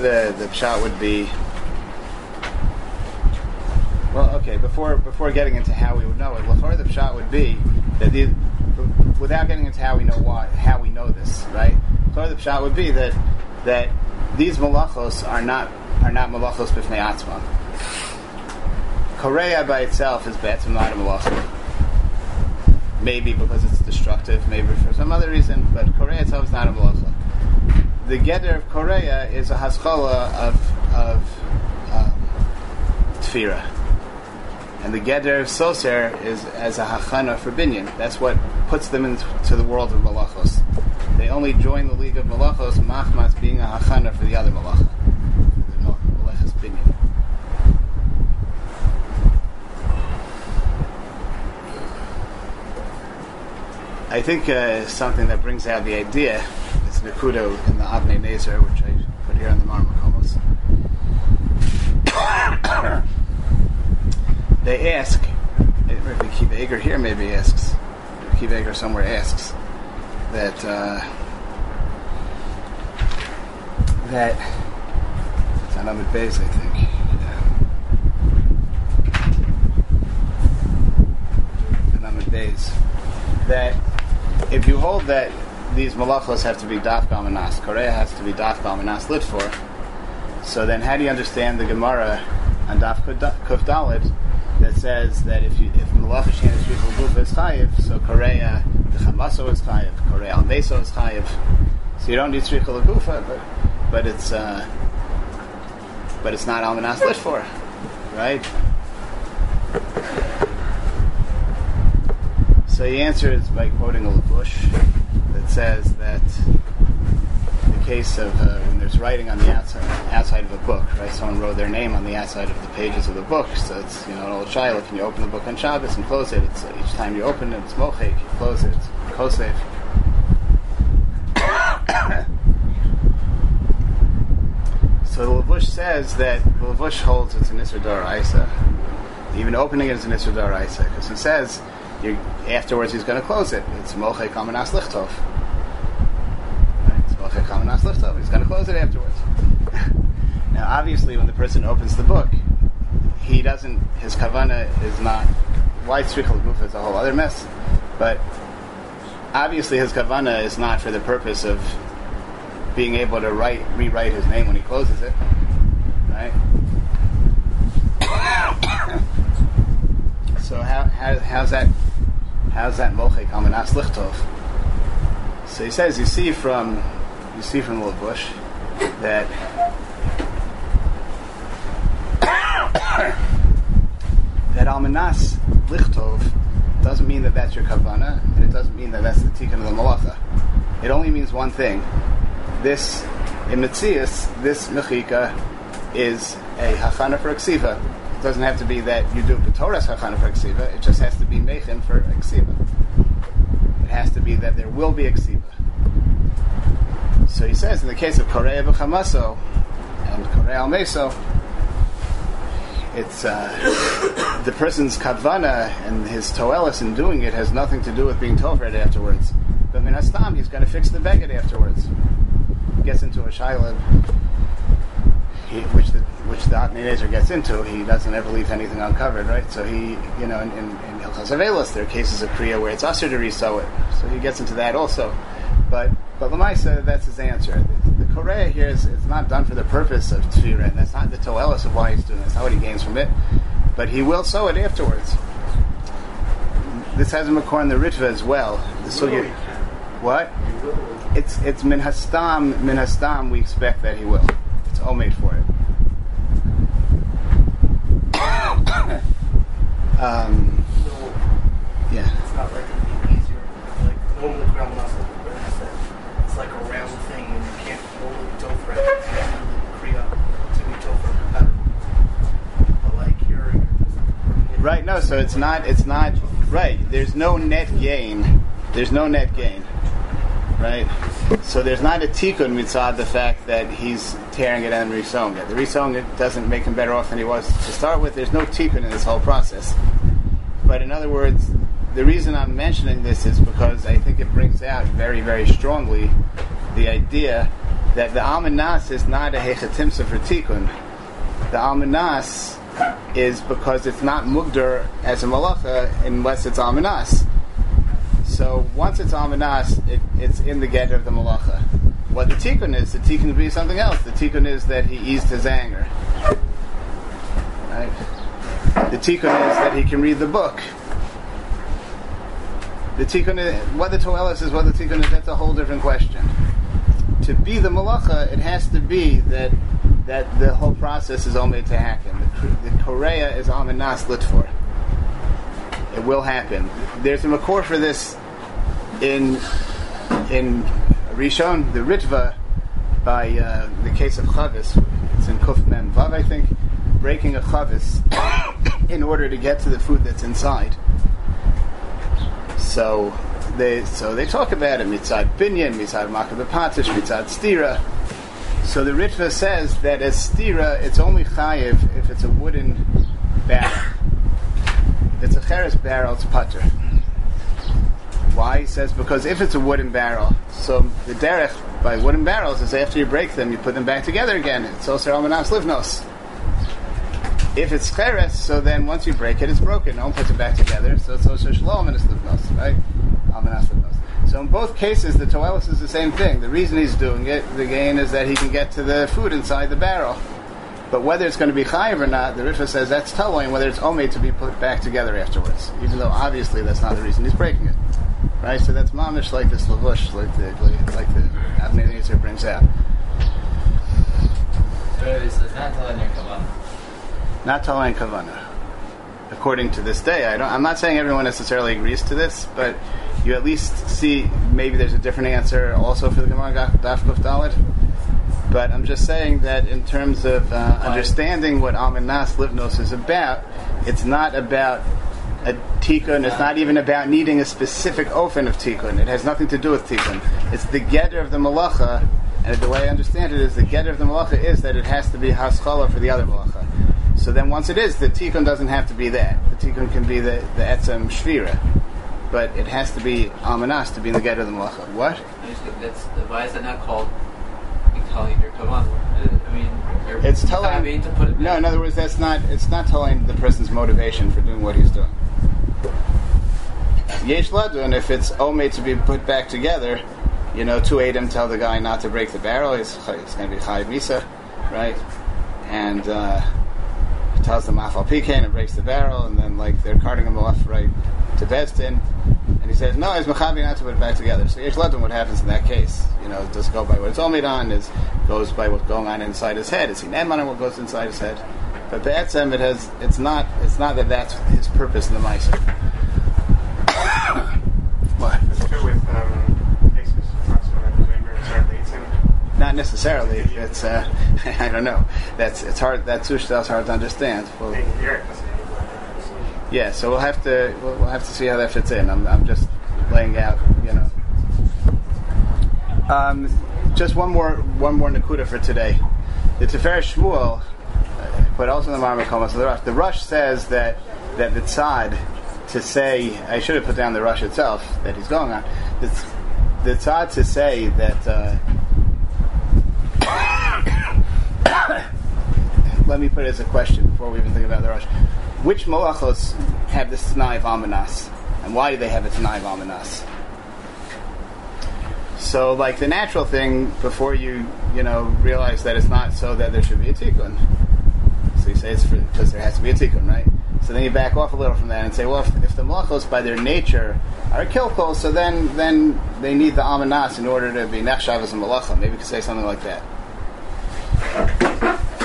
the the pshat would be. Well, okay. Before before getting into how we would know it, l'chora, the pshat would be that the, without getting into how we know why how we know this, right? L'chora, the pshat would be that that these malachos are not are not malachos b'fnei atzmam. Korea by itself is betzim not a malacha. Maybe because it's destructive, maybe for some other reason, but Korea itself is not a malacha the geder of Korea is a haskalah of of um, and the geder Soser is as a hachana for binyan. That's what puts them into the world of malachos. They only join the league of malachos, machmas being a hachana for the other malachas binyan. I think uh, something that brings out the idea is Nakudo in the Avnei Nezer, which I put here on the Marmakomos. *coughs* *coughs* they ask, Rabbi Kiva Eger here maybe asks, Rabbi Kiva somewhere asks, that, uh, that, it's on Ahmed Beis, I think. Beis. That if you hold that these malachos have to be daf gamanas, Korea has to be daf gamanas lit for, so then how do you understand the Gemara on daf kuf dalit says that if you if shen is shvichul gufa is chayiv, so Korea the chamaso is chayiv, Korea al meso is chayiv, so you don't need shvichul gufa, but but it's uh, but it's not almanas for, right? So he answers by quoting a Labush that says that the case of uh, writing on the outside, outside of a book, right? Someone wrote their name on the outside of the pages of the book, so it's you know an old shiloh. Can you open the book on Shabbos and close it? It's each time you open it, it's mochek. You close it, it's kosef. *coughs* so the Labush says that the Labush holds it's an Isra Isa. Even opening it is an Isra Isa because he says you afterwards he's going to close it. It's mochei kamanas lichtov. Right? It's Moche Kamanas Lichtov. He's going to close it afterwards. *laughs* now, obviously, when the person opens the book, he doesn't, his kavana is not, why Tzrichel Gufa is a whole other mess, but obviously his kavana is not for the purpose of being able to write, rewrite his name when he closes it, right? *coughs* so how, how, how's that, how's that Moche Kamanas Lichtov? So he says, you see from, you see from the Labush that that almanas lichtov doesn't mean that that's your kavana, and it doesn't mean that that's the tikkun of the malacha. It only means one thing. This, in Metzias, this mechika is a hachana for ksiva. It doesn't have to be that you do B'Torah's hachana for ksiva, it just has to be mechin for ksiva. It has to be that there will be a ksiva. So he says, in the case of Korea B'Chamaso and Korea Al-Meso, it's uh, *coughs* the person's kavana and his toelis in doing it has nothing to do with being tovred afterwards. But minastam, he's going to fix the beged afterwards. He gets into a shaila, he, which the which the gets into. He doesn't ever leave anything uncovered, right? So he, you know, in, in, in there are cases of kriya where it's usher to resow it. So he gets into that also. But but Lamaisa, that's his answer. The, the Korea here is it's not done for the purpose of tefillah, and that's not the toelis of why he's doing it. That's not what he gains from it. But he will sow it afterwards. This has a makor in the Ritva as well. The sugya, what? It's it's min hastam min hastam. We expect that he will. It's all made for it. *coughs* um, yeah. it's not like it'd be easier. Like normally ground muscle, where it's that it's like a round thing, and you can't normally toe thread. You have to kriya to be toe thread compatible. But like here, you're just working it- Right. No. So it's not. It's not. Right. There's no net gain. There's no net gain. Right. So there's not a tikkun mitzad the fact that he's tearing it and resewing it. The resewing it doesn't make him better off than he was to start with. There's no tikkun in this whole process. But in other words, the reason I'm mentioning this is because I think it brings out very, very strongly the idea that the almanas is not a hechatimsa for tikkun. The almanas is because it's not mugdar as a malacha unless it's almanas. So once it's almanas, it, it's in the get of the malacha. What the tikkun is, the tikkun would be something else. The tikkun is that he eased his anger. Right? The tikkun is that he can read the book. The tikkun is, what the toelis is, what the tikkun is, that's a whole different question. To be the malacha, it has to be that that the whole process is only to happen. The, korea is almanas litfor. It will happen. There's a makor for this in in Rishon, the Ritva, by uh, the case of Chavis. It's in Kuf Mem Vav, I think, breaking a Chavis *coughs* in order to get to the food that's inside. So they so they talk about it mitzad binyan, mitzad makabepatish, mitzad stira. So the Ritva says that as stira, it's only chayiv if it's a wooden barrel. If it's a cheres barrel, it's putter. Why? He says because if it's a wooden barrel, so the derech by wooden barrels is after you break them, you put them back together again. It's also almanas livnos. If it's cheres, so then once you break it, it's broken. No one puts it back together, so it's also shalom and it's livnos, right? Almanas livnos. So in both cases, the toelis is the same thing. The reason he's doing it, the gain is that he can get to the food inside the barrel. But whether it's going to be chayiv or not, the Ritva says that's telling whether it's omed to be put back together afterwards, even though obviously that's not the reason he's breaking it. Right? So that's mamish like this lavush, like the like the Nezer brings out. So not telling your kavanah. Not telling kavana. According to this day, I don't. I'm not saying everyone necessarily agrees to this, but you at least see maybe there's a different answer also for the Gemara Daf Kuf Dalet. But I'm just saying that in terms of uh, understanding what Almanas Livnos is about, it's not about a tikkun. It's not even about needing a specific ofen of tikkun. It has nothing to do with tikkun. It's the getter of the malacha, and the way I understand it is the getter of the malacha is that it has to be haskalah for the other malacha. So then once it is, the tikkun doesn't have to be that. The tikkun can be the, the etzem shvira. But it has to be amanas to be in the get of the malacha. What? I that's why is it not called kavan? I mean, It's telling. having to put it. No, in other words, that's not. It's not telling the person's motivation for doing what he's doing. Yesh ladun, if it's omei to be put back together, you know, two Adam tell the guy not to break the barrel. He's, he's going to be chayiv misa, right? And uh, tells them afal pecan and breaks the barrel, and then like they're carting him off right to Beis Din, and he says no, he's mechavi not to put it back together. So yesh ladun, what happens in that case? You know, does it go by what it's omid on? Is goes by what's going on inside his head? Is he neman on what goes inside his head? But Be'etzem, it has. It's not. It's not that that's his purpose in the ma'aser. what? It's true with um, cases talks about the labor and start leads him. Not necessarily. It's. Uh, *laughs* I don't know. That's. It's hard. That sushta is hard to understand. Well, They can hear it. doesn't it? Yeah. So we'll have to. We'll, we'll have to see how that fits in. I'm. I'm just laying out. You know. Um, just one more. One more nakuda for today. The Tiferes Shmuel, uh, but also in the Marmar Komas, the Rosh. The Rosh says that that the tzad to say. I should have put down the Rosh itself that he's going on. The, the tzad to say that. Uh, *coughs* *coughs* let me put it as a question before we even think about the Rosh. Which malachos have this Tanai of Amanas? And why do they have a Tanai of Amanas? So, like the natural thing, before you, you know, realize that it's not so that there should be a tikkun. So you say it's because there has to be a tikkun, right? So then you back off a little from that and say, well, if, if the malachos by their nature are kilkol, so then then they need the amanas in order to be nechshav as a malacha. Maybe you could say something like that.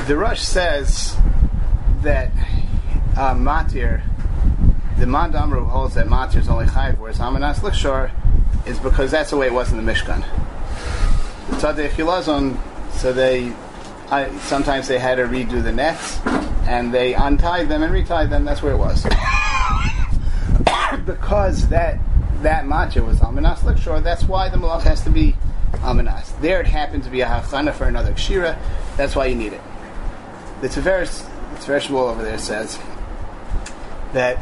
The Rosh says that uh, matir, the mandamru holds that matir is only chayv, whereas amanas likshor is because that's the way it was in the Mishkan. The chilazon, so they I, sometimes they had to redo the nets, and they untied them and retied them. That's where it was. *coughs* because that that matcha was amanas likshor, that's why the malach has to be amanas. There it happened to be a hachana for another kshira. That's why you need it. The Tiferes, the Tiferes over there says that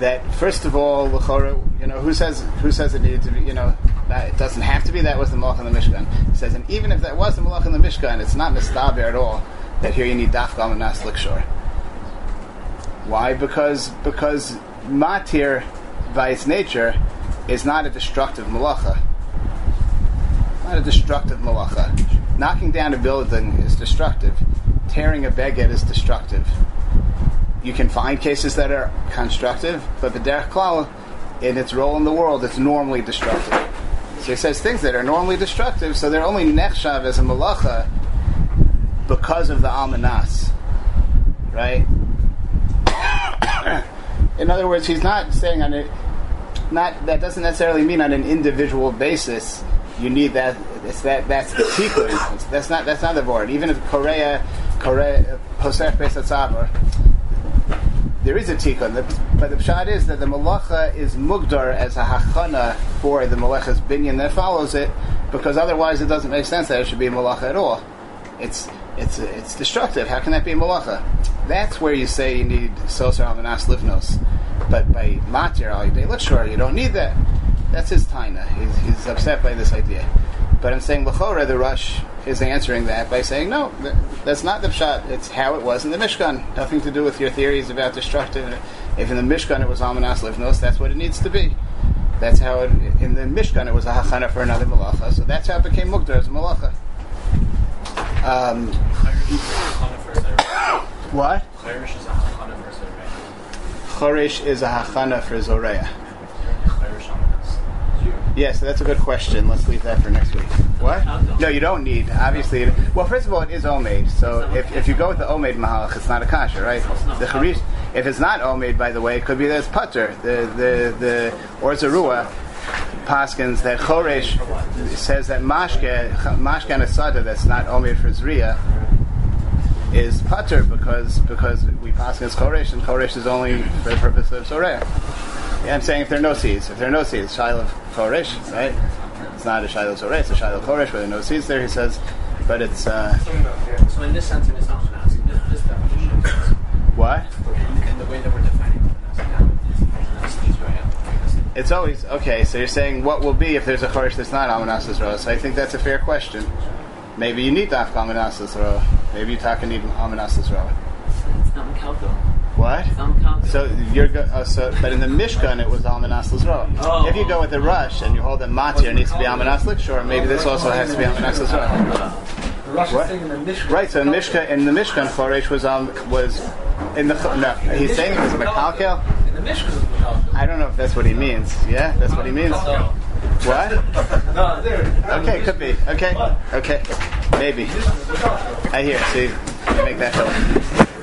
that first of all, l'chora, you know, who says who says it needed to be, you know, that it doesn't have to be. That was the malach in the Mishkan. He says, and even if that was the malach in the Mishkan, it's not mistaber at all that here you need dafka amanas likshor. Why? Because because matir, by its nature, is not a destructive malacha. Not a destructive malacha. Knocking down a building is destructive. Tearing a beged is destructive. You can find cases that are constructive, but the derech klal, in its role in the world, it's normally destructive. So he says things that are normally destructive, so they're only nechshav as a malacha because of the almanas, right? *coughs* in other words, he's not saying on it. Not that doesn't necessarily mean on an individual basis you need that. It's that that's the tikkun. That's not that's not the word. Even if Korea, Korea, Posef Pesatzavar, there is a tikkun. But the pshat is that the malacha is mugdar as a hachana for the malacha's binyan that follows it, because otherwise it doesn't make sense that it should be a malacha at all. It's it's it's destructive. How can that be a malacha? That's where you say you need soser avanas livnos. But by matir al yidei sure you don't need that. That's his taina. He's, he's upset by this idea. But I'm saying l'chora, the Rosh is answering that by saying no, that's not the pshat. It's how it was in the Mishkan. Nothing to do with your theories about destructive. If in the Mishkan it was amanas livnos, that's what it needs to be. That's how it in the Mishkan it was a hachana for another malacha. So that's how it became mukdar as a malacha. Um, what? Irish is a hachana for Zoreya. Choresh is a hachana for Zoreya. So that's a good question. Let's leave that for next week. What? No, you don't need. Obviously, it, well, first of all, it is omeid. So if, if you go with the omeid mahalach, it's not a kasha, right? The charish, if it's not omeid, by the way, it could be that it's putter. The the the or zarua paskins that choresh says that mashke mashke and asada that's not omeid for zriya is putter because because we pass as choresh and choresh is only for the purpose of soreh. Yeah, I'm saying if there are no seeds, if there are no seeds, shiloh choresh, right? It's not a shiloh soreh, it's a shiloh choresh, where there are no seeds there. He says, but it's uh, So in this sense, it is not In this, this definition, it's- what? in the way that we're defining it's Israel. It's always okay. So you're saying what will be if there's a chorish that's not Amanas Yisrael? So I think that's a fair question. Maybe you need Dafka Amanas Yisrael. Maybe you taka need Amanas Yisrael. It's not Mekalko. What? It's not Mekalko. So you're go- uh, so, but in the Mishkan it was Almanas Yisrael. Oh. If you go with the Rosh and you hold that Matir it needs to be Almanas sure, maybe this also has to be Almanas Yisrael. The Russian What? thing in the Mishkan. Right. So in Mishkan, in the Mishkan, Choresh was um was in the no. He's saying it was Mekalkel. In the Mishkan is I don't know if that's what he means. Yeah, that's what he means. What? *laughs* No, there. Okay, could be. Okay, okay, maybe. I hear. See, make that help.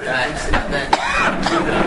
Then.